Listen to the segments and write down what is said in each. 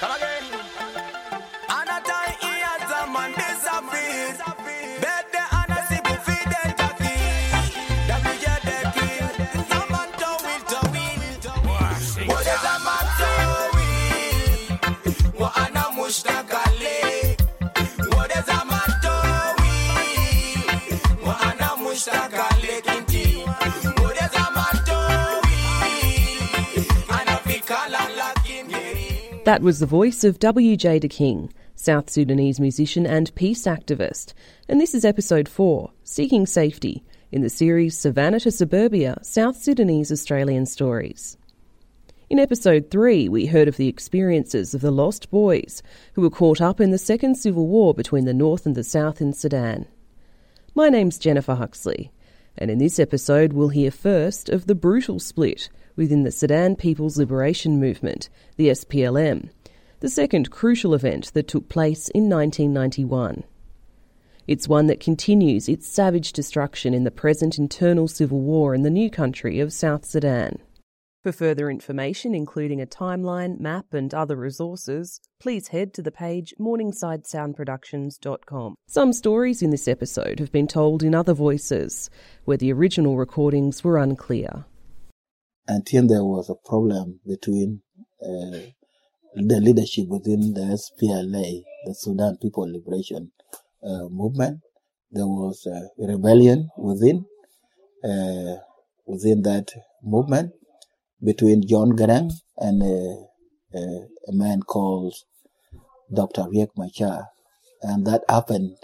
Come again. Another That was the voice of W.J. De King, South Sudanese musician and peace activist. And this is episode 4, Seeking Safety, in the series Savannah to Suburbia South Sudanese Australian Stories. In episode 3, we heard of the experiences of the lost boys who were caught up in the Second Civil War between the North and the South in Sudan. My name's Jennifer Huxley, and in this episode, we'll hear first of the brutal split within the Sudan People's Liberation Movement, the SPLM, the second crucial event that took place in 1991. It's one that continues its savage destruction in the present internal civil war in the new country of South Sudan. For further information, including a timeline, map, and other resources, please head to the page morningsidesoundproductions.com. Some stories in this episode have been told in other voices, where the original recordings were unclear. until there was a problem between uh, the leadership within the SPLA, the Sudan People Liberation uh, Movement. There was a rebellion within uh, within that movement between John Garang and a, a, a man called Dr. Riek Machar, and that happened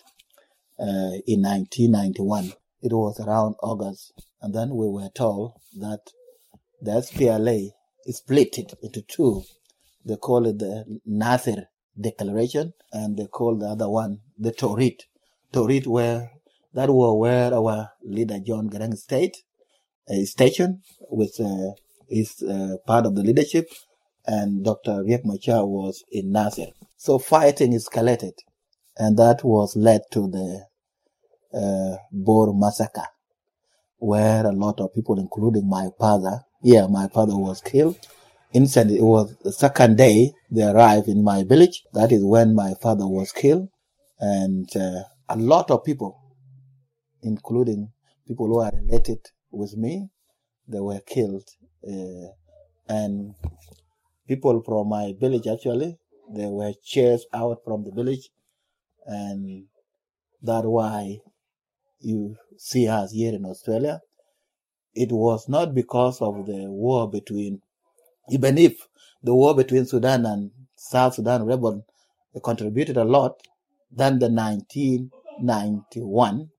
uh, in 1991. It was around August, and then we were told that the SPLA is split into two. They call it the Nasir Declaration, and they call the other one the Torit. Torit, where that was where our leader John Garang stayed, uh, stationed with uh, is uh, part of the leadership, and Dr. Riek Machar was in Nasir. So fighting escalated, and that was led to the uh, Bor massacre where a lot of people, including my father, yeah, my father was killed. Instantly, it was the second day they arrived in my village. That is when my father was killed. And uh, a lot of people, including people who are related with me, they were killed. Uh, and people from my village, actually, they were chased out from the village. And that's why you see us here in Australia, it was not because of the war between, even if the war between Sudan and South Sudan rebel contributed a lot, than the 1991,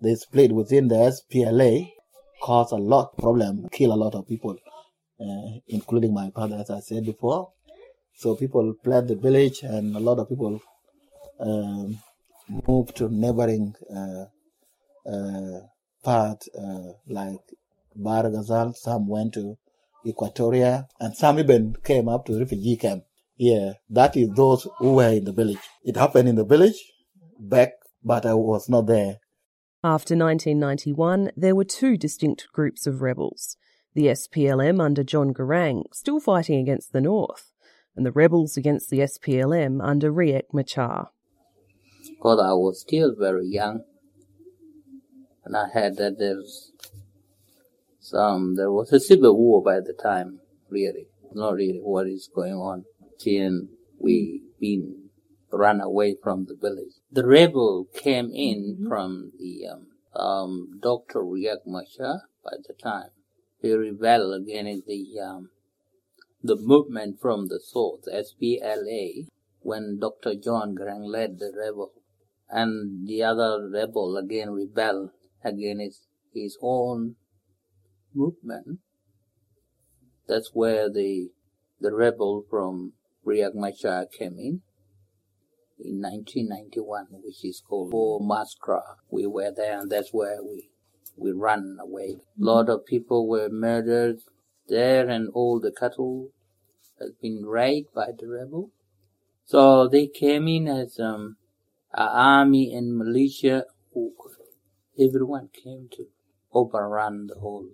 the split within the SPLA caused a lot problem, kill a lot of people, uh, including my father, as I said before. So people fled the village, and a lot of people um, moved to neighboring uh, uh, part uh, like Bar Some went to Equatoria, and some even came up to refugee camp. Yeah, that is those who were in the village. It happened in the village back, but I was not there. After 1991, there were two distinct groups of rebels the SPLM under John Garang, still fighting against the North, and the rebels against the SPLM under Riek Machar. because I was still very young, and I had that there's some there was a civil war by the time, really, not really what is going on. Till we been run away from the village. The rebel came in from the um, um, Dr. Riek Machar by the time. He rebelled against the um, the movement from the south, SPLA, when Dr. John Garang led the rebel. And the other rebel again rebelled against his own movement. That's where the the rebel from Riek Machar came in in 1991, which is called Bor Massacre. We were there, and that's where we we ran away. A lot of people were murdered there, and all the cattle has been raided by the rebel. So they came in as um, an army and militia. Everyone came to overrun the whole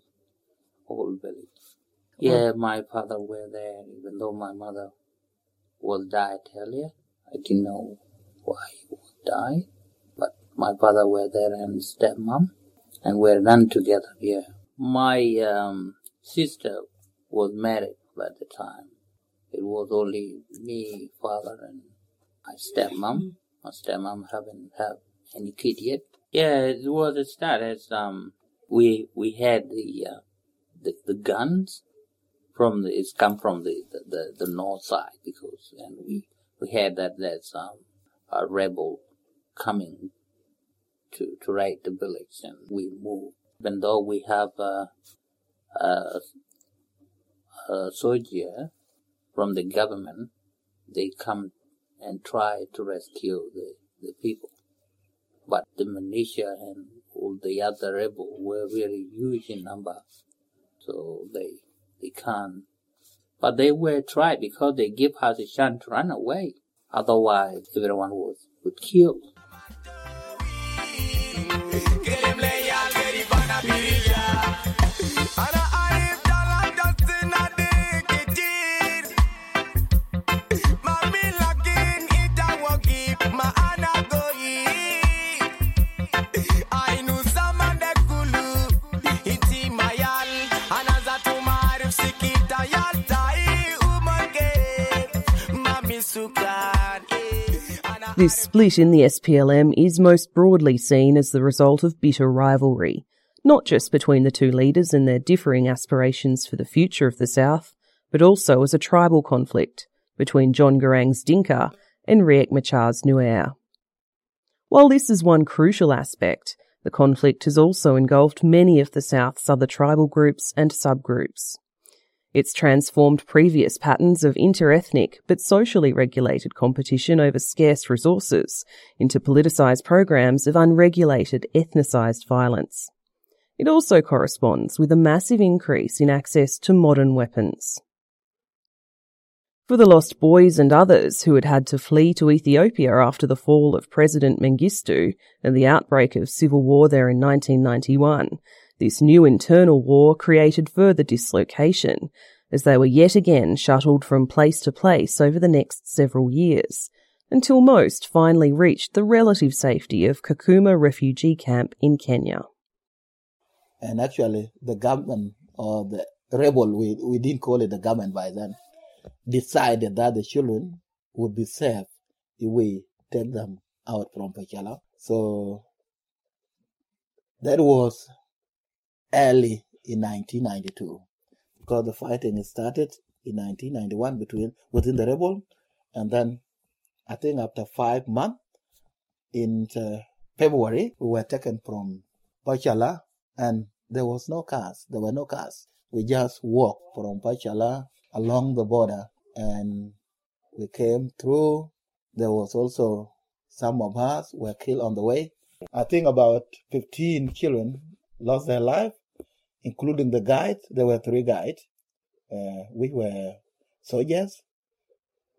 whole village. Yeah, my father were there, even though my mother was died earlier. I didn't know why he would die, but my father were there and stepmom, and we're done together here. My um, sister was married by the time. It was only me, father, and my stepmom. My stepmom haven't have any kid yet. Yeah, it was a start as um we we had the uh, the, the guns from the it's come from the, the, the, the north side because and we we had that there's um a rebel coming to to raid the village and we moved. Even though we have a, a, a soldier from the government, they come and try to rescue the, the people. But the militia and all the other rebels were very huge in number, so they they can't. But they were tried because they give her a chance to run away. Otherwise, everyone was would kill. This split in the SPLM is most broadly seen as the result of bitter rivalry, not just between the two leaders and their differing aspirations for the future of the South, but also as a tribal conflict between John Garang's Dinka and Riek Machar's Nuer. While this is one crucial aspect, the conflict has also engulfed many of the South's other tribal groups and subgroups. It's transformed previous patterns of interethnic but socially regulated competition over scarce resources into politicised programs of unregulated ethnicised violence. It also corresponds with a massive increase in access to modern weapons. For the lost boys and others who had had to flee to Ethiopia after the fall of President Mengistu and the outbreak of civil war there in 1991, this new internal war created further dislocation as they were yet again shuttled from place to place over the next several years, until most finally reached the relative safety of Kakuma refugee camp in Kenya. And actually, the government or the rebel, we, we didn't call it the government by then, decided that the children would be safe if we take them out from Pachala. So that was early in 1992 because the fighting started in 1991 between within the rebel, and then I think after five months in uh, February we were taken from Pachala and there was no cars. There were no cars. We just walked from Pachala along the border and we came through. There was also some of us were killed on the way. I think about 15 children lost their life, including the guide. There were three guides. Uh, we were soldiers.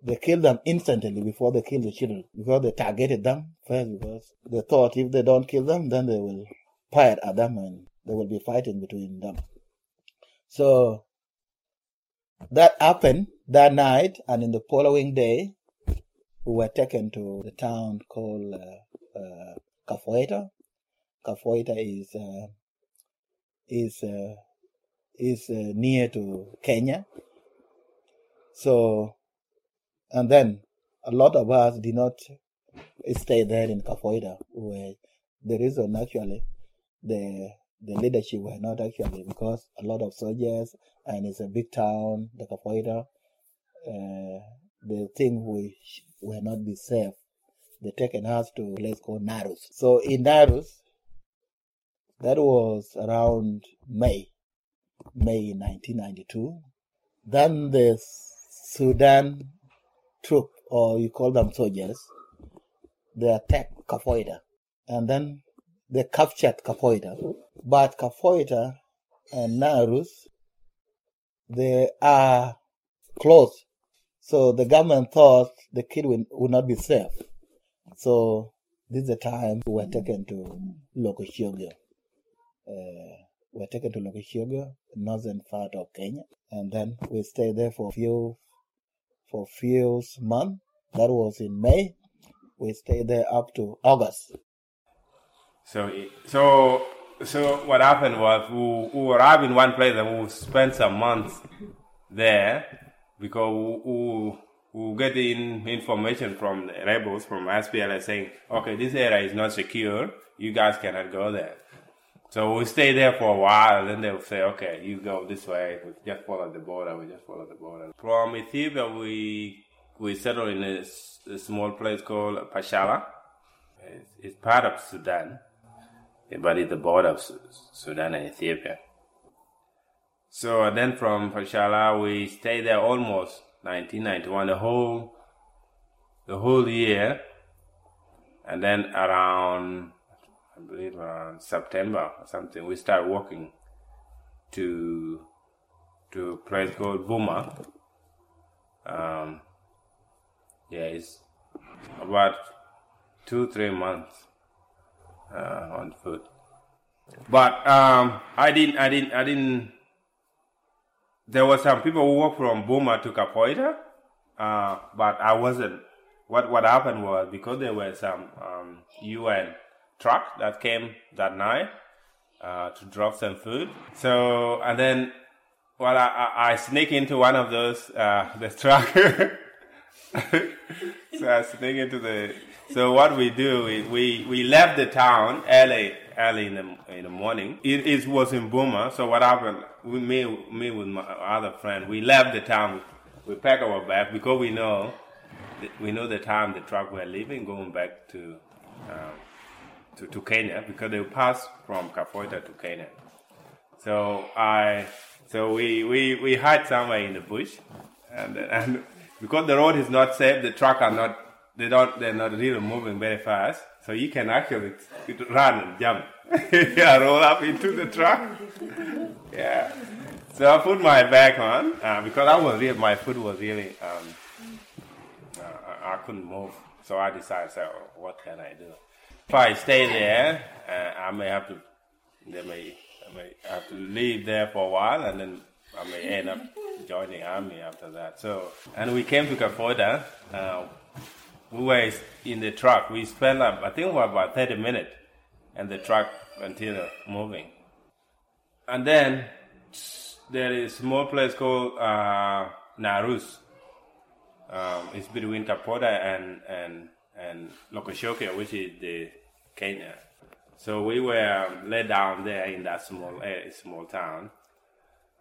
They killed them instantly before they killed the children, because they targeted them first because they thought if they don't kill them, then they will fire at them and there will be fighting between them. So that happened that night, and in the following day, we were taken to the town called uh, uh, is uh, is uh, is uh, near to Kenya. So, and then a lot of us did not stay there in Kafoeta. Where the reason actually the the leadership were not actually because a lot of soldiers and it's a big town, the Kapoeta, uh, the thing which will not be safe. They taken us to place called Narus. So in Narus, that was around May, May 1992. Then the Sudan troop, or you call them soldiers, they attacked Kapoeta. And then they captured Kapoeta. But Kapoeta and Narus, they are close. So the government thought the kid would, would not be safe. So this is the time we were taken to Lokoshogo. Uh, we were taken to Lokoshogo, northern part of Kenya, and then we stayed there for a few for few months. That was in May. We stayed there up to August. So, so, so what happened was we, we arrived in one place and we spent some months there because we, we, we get in information from the rebels from SPLA saying, okay, this area is not secure. You guys cannot go there. So we stay there for a while, and then they'll say, okay, you go this way. We just follow the border. We just follow the border. From Ethiopia, we we settled in a small place called Pashala. It's, it's part of Sudan, but it's the border of Sudan and Ethiopia. So then from Pashala, we stayed there almost 1991, the whole the whole year, and then around I believe around September or something, we start walking to to a place called Buma. Um, yeah, it's about two three months uh, on foot. But um, I didn't, I didn't, I didn't. There were some people who walked from Buma to Kapoeta, uh, but I wasn't. What what happened was because there were some um, UN truck that came that night uh, to drop some food. So and then, well, I, I, I sneak into one of those uh, the truck. so I sneak into the. So what we do, we, we, we left the town early early in the in the morning. It, it was in Buma. So what happened? We me me with my other friend, we left the town. We pack our bag because we know we know the time the truck we're leaving, going back to um, to, to Kenya because they passed from Kafoita to Kenya. So I so we, we, we hide somewhere in the bush, and and because the road is not safe, the truck are not they don't they're not really moving very fast. So you can actually run and jump, yeah, roll up into the truck, yeah. So I put my bag on uh, because I was really my foot was really um, uh, I couldn't move. So I decided, so what can I do? If I stay there, uh, I may have to, they may, I may have to leave there for a while, and then I may end up joining army after that. So, and we came to Kafoda. Uh, we were in the truck. We spent, I think, about thirty minutes, and the truck continued moving. And then there is a small place called uh, Narus. Um, it's between Kapoda and and and Lokoshoke, which is the Kenya. So we were laid down there in that small uh, small town,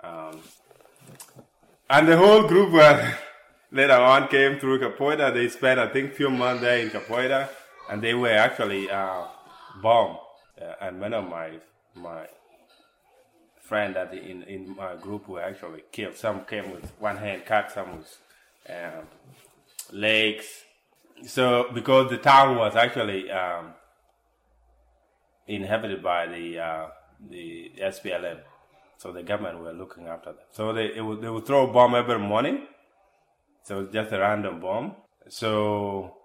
um, and the whole group were later on came through Kapoeta. They spent I think few months there in Kapoeta, and they were actually uh, bombed. Uh, and many of my my friend that in in my group were actually killed. Some came with one hand cut, some with um, legs. So because the town was actually um, inhabited by the uh, the SPLM, so the government were looking after them. So they it would, they would throw a bomb every morning. So it's just a random bomb. So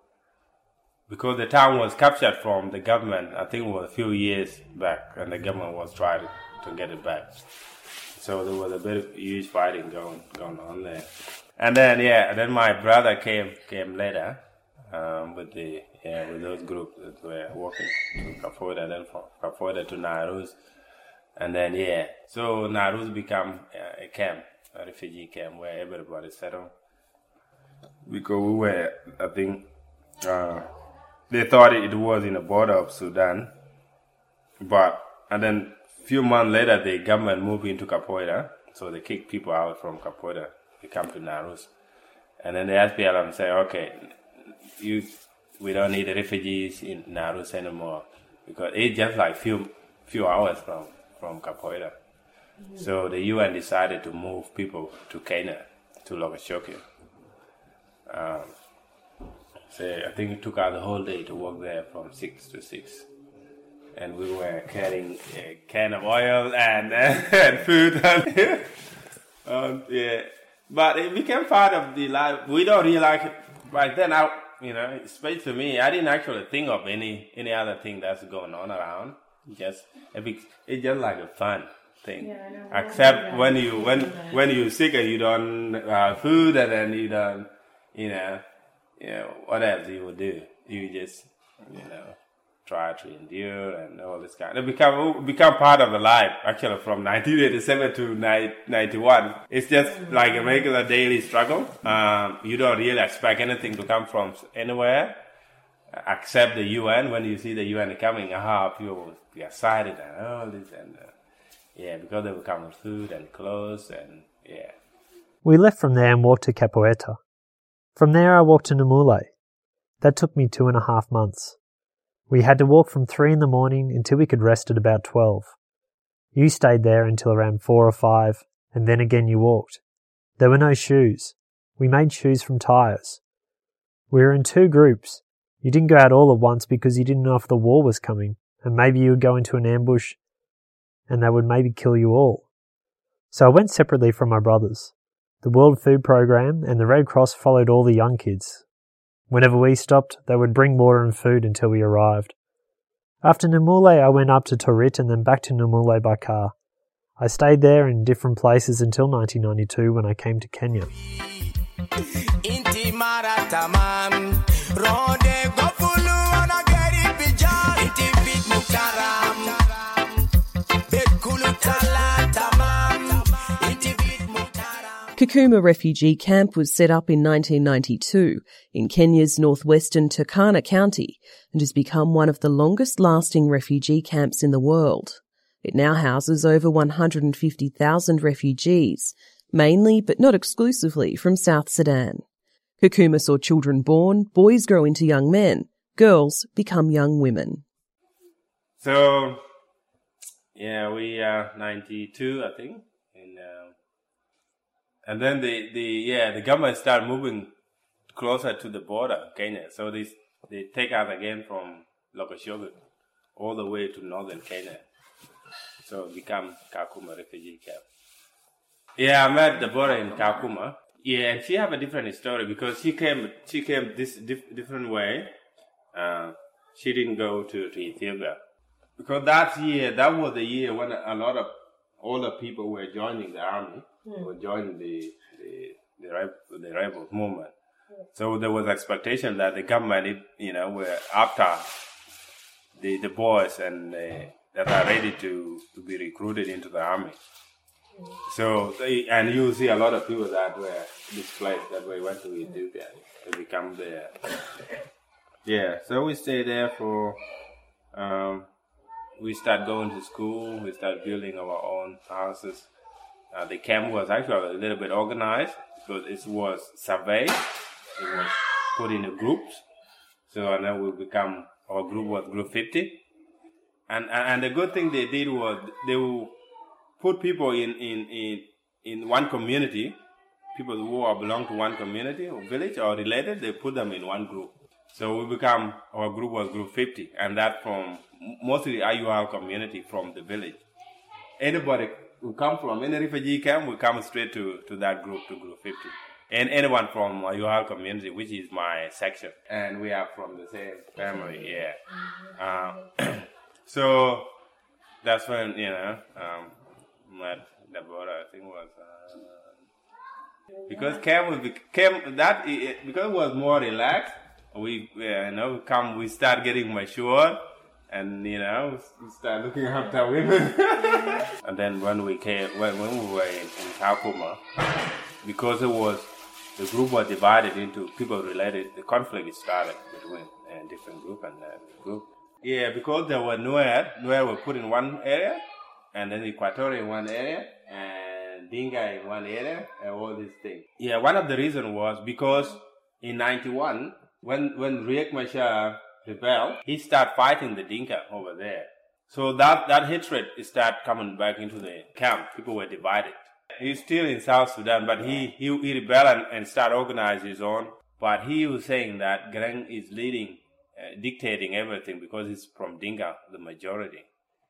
because the town was captured from the government, I think it was a few years back, and the government was trying to, to get it back. So there was a bit of huge fighting going going on there. And then yeah, and then my brother came came later um, with the yeah with those groups that were working to Kafoda, then from Kafoda to Narus, and then yeah, so Narus become uh, a camp, a refugee camp where everybody settled. Because we were I think uh, they thought it was in the border of Sudan, but and then few months later the government moved into Kapoeta, so they kicked people out from Kapoeta. They come to Narus, and then the SPLM say, okay, you, we don't need refugees in Narus anymore because it's just like few few hours from from Kapoeta. So the UN decided to move people to Kenya, to Lokoshoki. Um, so I think it took us the whole day to walk there from six to six and we were carrying a can of oil and, and food. Um, yeah, but it became part of the life. We don't really like it. Back then, I, you know, especially to me, I didn't actually think of any any other thing that's going on around. Just it's just like a fun thing. Yeah. Except Yeah. when you when when you're sick and you don't have food and then you don't you know, you know, what else you would do? You just, you know, try to endure and all this kind. It become become part of the life. Actually, from 1987 to 91, it's just like a regular daily struggle. Um, you don't really expect anything to come from anywhere except the UN. When you see the UN coming, aha, people will be excited and all this and uh, yeah, because they will come with food and clothes and yeah. We left from there and walked to Kapoeta. From there, I walked to Nimule. That took me two and a half months. We had to walk from three in the morning until we could rest at about twelve. You stayed there until around four or five, and then again you walked. There were no shoes. We made shoes from tires. We were in two groups. You didn't go out all at once because you didn't know if the war was coming, and maybe you would go into an ambush and they would maybe kill you all. So I went separately from my brothers. The World Food Program and the Red Cross followed all the young kids. Whenever we stopped, they would bring water and food until we arrived. After Nimule, I went up to Torit and then back to Nimule by car. I stayed there in different places until 1992 when I came to Kenya. Kakuma Refugee Camp was set up in 1992 in Kenya's northwestern Turkana County and has become one of the longest lasting refugee camps in the world. It now houses over 150,000 refugees, mainly but not exclusively from South Sudan. Kakuma saw children born, boys grow into young men, girls become young women. So, yeah, we are 92, I think. And, then the, the, yeah, the government started moving closer to the border, Kenya. So they, they take us again from Lokoshogu all the way to northern Kenya. So become Kakuma refugee camp. Yeah, I met the border in Kakuma. Yeah, and she have a different story because she came, she came this dif- different way. Uh, she didn't go to, to Ethiopia because that year, that was the year when a lot of older people were joining the army, were joining the the the, reb- the rebel movement. So there was expectation that the government, you know, were after the the boys and uh, that are ready to to be recruited into the army. So they, and you see a lot of people that were displaced that we went to Ethiopia to become there. Yeah, so we stayed there for. Um, we start going to school. We start building our own houses. Uh, the camp was actually a little bit organized because it was surveyed. It was put in groups. So and then we become our group was group fifty. And, and and the good thing they did was they will put people in in in in one community. People who are belong to one community or village or related, they put them in one group. So we become our group was group fifty, and that from mostly the IUL community from the village. Anybody who come from any refugee camp will come straight to, to that group, to group 50. And anyone from IUL community, which is my section. And we are from the same family, yeah. Uh, so that's when, you know, um, met Deborah, I think was, uh, because camp was, camp, that, because it was more relaxed, we, you know, come, we start getting mature and you know start looking after women. and then when we came, when, when we were in, in because it was the group was divided into people related, the conflict started between a different group and uh, group. Yeah, because there were Nuer, Nuer were put in one area, and then Equatorial in one area, and Dinga in one area, and all these things. Yeah, one of the reasons was because in '91, when when Riek Machar rebel, he start fighting the Dinka over there. So that, that hatred start coming back into the camp. People were divided. He's still in South Sudan, but he, he, he rebelled and, and start organizing his own. But he was saying that Garang is leading, uh, dictating everything because he's from Dinka, the majority.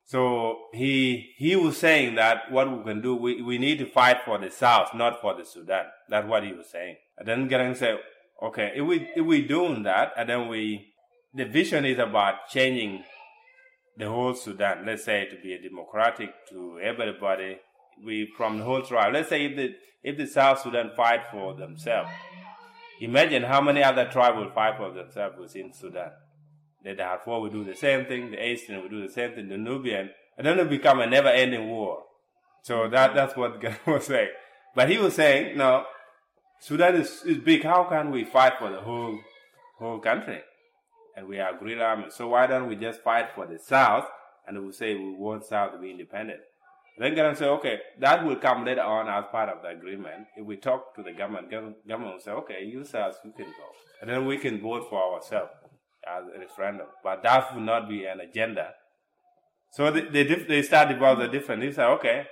So he he was saying that what we can do, we, we need to fight for the South, not for the Sudan. That's what he was saying. And then Garang said, okay, if we if we doing that, and then we the vision is about changing the whole Sudan, let's say to be a democratic to everybody, we from the whole tribe. Let's say if the if the South Sudan fight for themselves, Imagine how many other tribes will fight for themselves within Sudan. The Darfur will do the same thing, the Eastern will do the same thing, the Nubian, and then it become a never-ending war. So that that's what God was saying. But he was saying, no, Sudan is, is big. How can we fight for the whole whole country? And we are great army. So why don't we just fight for the South and we say we want South to be independent? Then Garang say, okay, that will come later on as part of the agreement. If we talk to the government, government will say, okay, you South, you can go. And then we can vote for ourselves as a referendum. But that will not be an agenda. So they, they, they start about the different. They say, okay,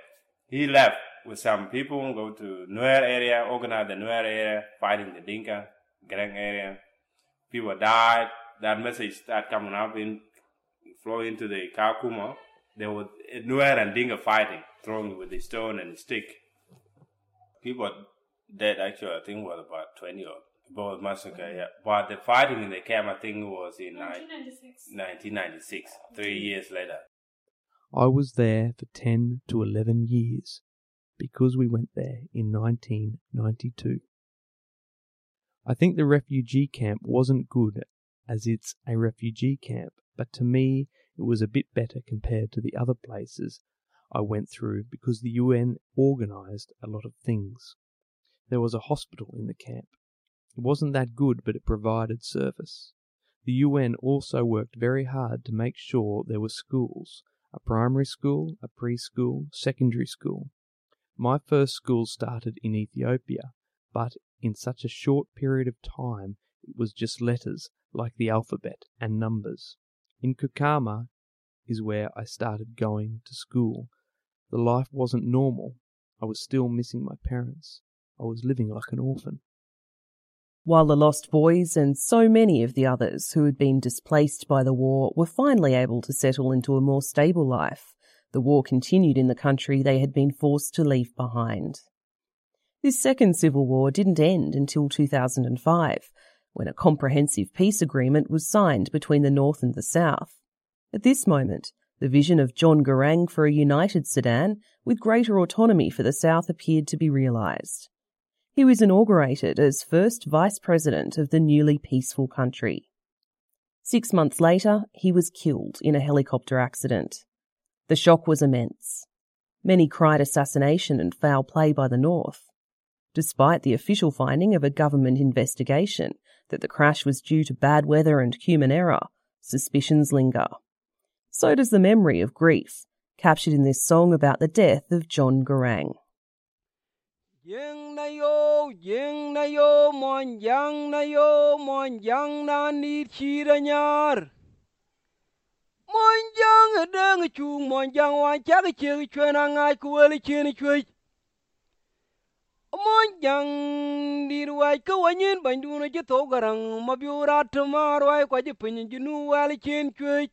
he left with some people, go to Nuer area, organize the Nuer area, fighting the Dinka, Garang area. People died. That message start coming up in, flow into the Kakuma there was Nuer and Dinka fighting, throwing with the stone and the stick. People dead actually, I think was about 20 or both massacre, yeah. But the fighting in the camp, I think, was in 1996. 1996, three years later. I was there for 10 to 11 years because we went there in 1992. I think the refugee camp wasn't good as it's a refugee camp, but to me it was a bit better compared to the other places I went through because the UN organized a lot of things. There was a hospital in the camp. It wasn't that good, but it provided service. The UN also worked very hard to make sure there were schools a primary school, a preschool, secondary school. My first school started in Ethiopia, but in such a short period of time it was just letters like the alphabet and numbers. In Kakuma is where I started going to school. The life wasn't normal. I was still missing my parents. I was living like an orphan. While the lost boys and so many of the others who had been displaced by the war were finally able to settle into a more stable life, the war continued in the country they had been forced to leave behind. This second civil war didn't end until 2005, when a comprehensive peace agreement was signed between the North and the South. At this moment, the vision of John Garang for a united Sudan with greater autonomy for the South appeared to be realised. He was inaugurated as first Vice President of the newly peaceful country. Six months later, he was killed in a helicopter accident. The shock was immense. Many cried assassination and foul play by the North. Despite the official finding of a government investigation that the crash was due to bad weather and human error, suspicions linger. So does the memory of grief, captured in this song about the death of John Garang. Mon mon. mon jang dir wai ko wanyin ban duna ji to garang ma biura tmar wai ko ji pin ji nu wal chen chwe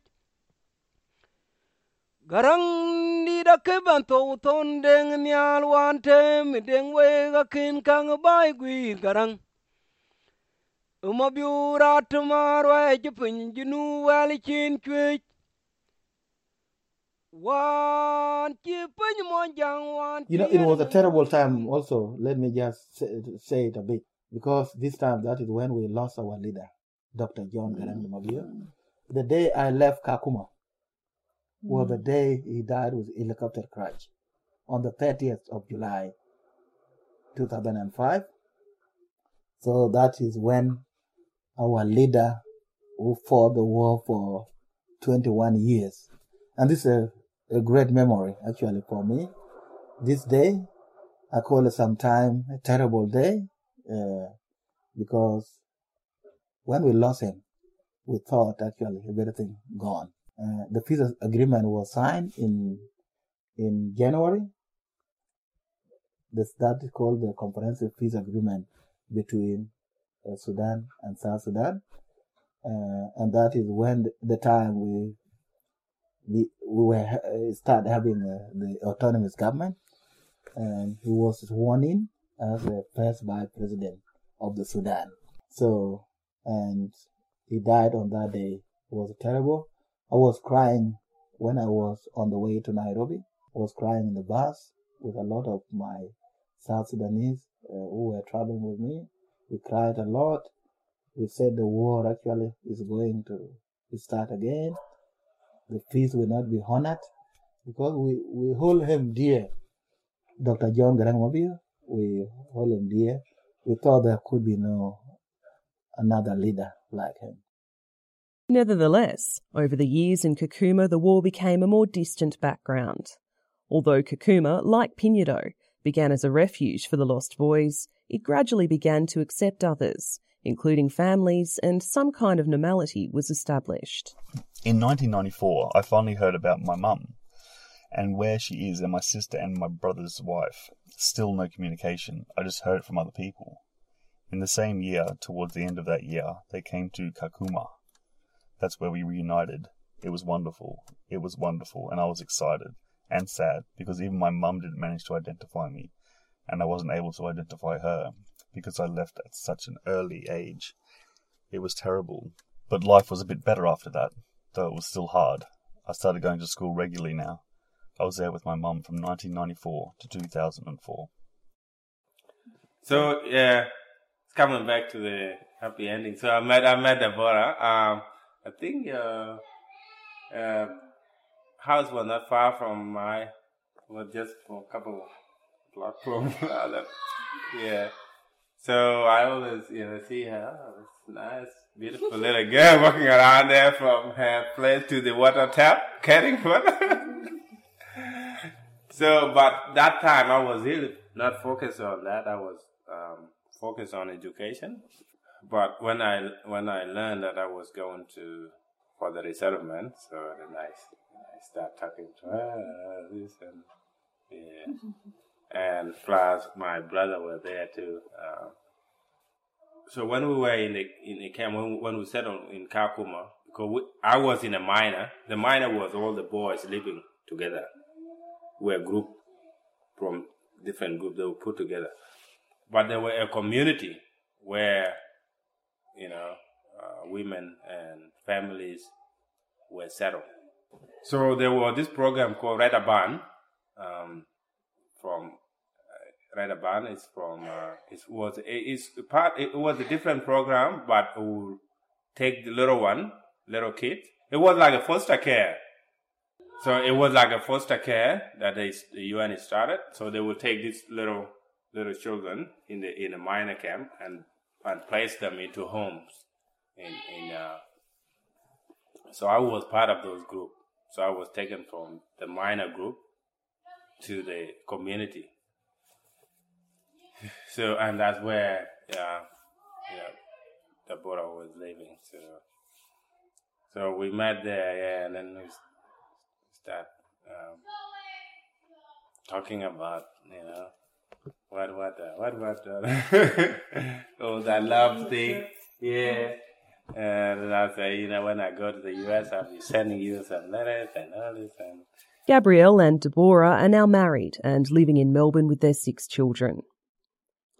garang di da ke ban to ton deng nyal wan te mi deng we ga kin kang bai gwi garang ma biura tmar wai ji pin ji nu wal chen chwe You know, it was a terrible time also. Let me just say, say it a bit. Because this time, that is when we lost our leader, Dr. John mm. Garang Mabior. The day I left Kakuma, was the mm. day he died with helicopter crash on the 30th of July 2005. So that is when our leader who fought the war for 21 years. And this is a, a great memory actually for me. This day, I call it sometime a terrible day uh, because when we lost him, we thought actually everything gone. Uh, the peace agreement was signed in in January. This, that is called the Comprehensive Peace Agreement between uh, Sudan and South Sudan, uh, and that is when the, the time we we, we were uh, start having uh, the autonomous government, and he was sworn in as the first vice president of the Sudan. So, and he died on that day. It was terrible. I was crying when I was on the way to Nairobi. I was crying in the bus with a lot of my South Sudanese uh, who were traveling with me. We cried a lot. We said the war actually is going to start again. The peace will not be honored because we, we hold him dear. Dr. John Garang Mabior, we hold him dear. We thought there could be no another leader like him. Nevertheless, over the years in Kakuma, the war became a more distant background. Although Kakuma, like Pinyudo, began as a refuge for the lost boys, it gradually began to accept others, including families, and some kind of normality was established. In 1994, I finally heard about my mum and where she is, and my sister and my brother's wife. Still no communication. I just heard it from other people. In the same year, towards the end of that year, they came to Kakuma. That's where we reunited. It was wonderful. It was wonderful, and I was excited and sad because even my mum didn't manage to identify me, and I wasn't able to identify her because I left at such an early age. It was terrible, but life was a bit better after that, though it was still hard. I started going to school regularly now. I was there with my mum from 1994 to 2004. So yeah, it's coming back to the happy ending. So I met I met Deborah. Um, I think uh, uh, house was not far from my was just for a couple block from yeah. So I always you know see her. Nice, beautiful little girl walking around there from her place to the water tap, carrying water. so, but that time I was really not focused on that. I was um, focused on education. But when I when I learned that I was going to for the resettlement, so then I, I start talking to her this and yeah, and plus my brother was there too. Uh, so when we were in the in the camp, when, when we settled in Kakuma, because we, I was in a minor, the minor was all the boys living together. We were a group from different groups that were put together, but there were a community where you know, uh, women and families were settled. So there was this program called Rädda Barnen um, from Rädda Barnen is from uh, it was it's part it was a different program, but it would take the little one, little kid. It was like a foster care. So it was like a foster care that they, the UN started. So they would take these little little children in the in a minor camp and and place them into homes. In, in uh, so I was part of those group. So I was taken from the minor group to the community. So and that's where yeah, yeah, the brother was living. So so we met there, yeah, and then we start um, talking about you know what what uh, what what uh, oh that love thing yeah and I say you know when I go to the US I'll be sending you some letters and all this and Gabrielle and Deborah are now married and living in Melbourne with their six children.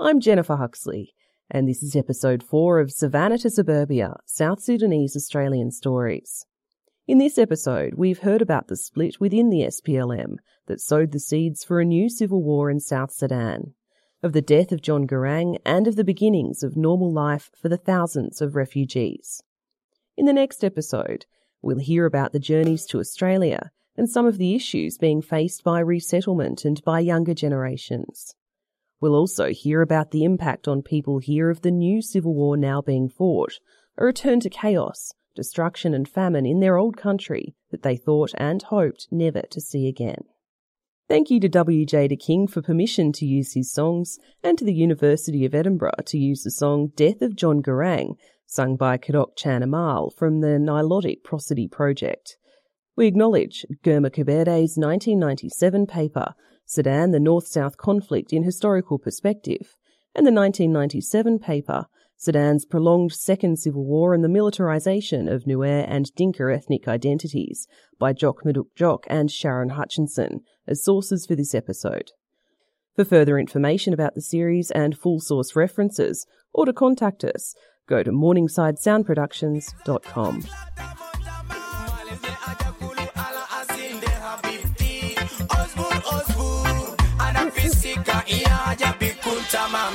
I'm Jennifer Huxley, and this is episode 4 of Savannah to Suburbia South Sudanese Australian Stories. In this episode, we've heard about the split within the SPLM that sowed the seeds for a new civil war in South Sudan, of the death of John Garang, and of the beginnings of normal life for the thousands of refugees. In the next episode, we'll hear about the journeys to Australia and some of the issues being faced by resettlement and by younger generations. We'll also hear about the impact on people here of the new civil war now being fought, a return to chaos, destruction, and famine in their old country that they thought and hoped never to see again. Thank you to W.J. De King for permission to use his songs, and to the University of Edinburgh to use the song Death of John Garang, sung by Kadok Chan Amal from the Nilotic Prosody Project. We acknowledge Germa Kaberde's 1997 paper, Sudan, the North-South Conflict in Historical Perspective, and the 1997 paper, Sudan's Prolonged Second Civil War and the Militarization of Nuer and Dinka Ethnic Identities by Jok Madut Jok and Sharon Hutchinson as sources for this episode. For further information about the series and full source references, or to contact us, go to morningsidesoundproductions.com. Ana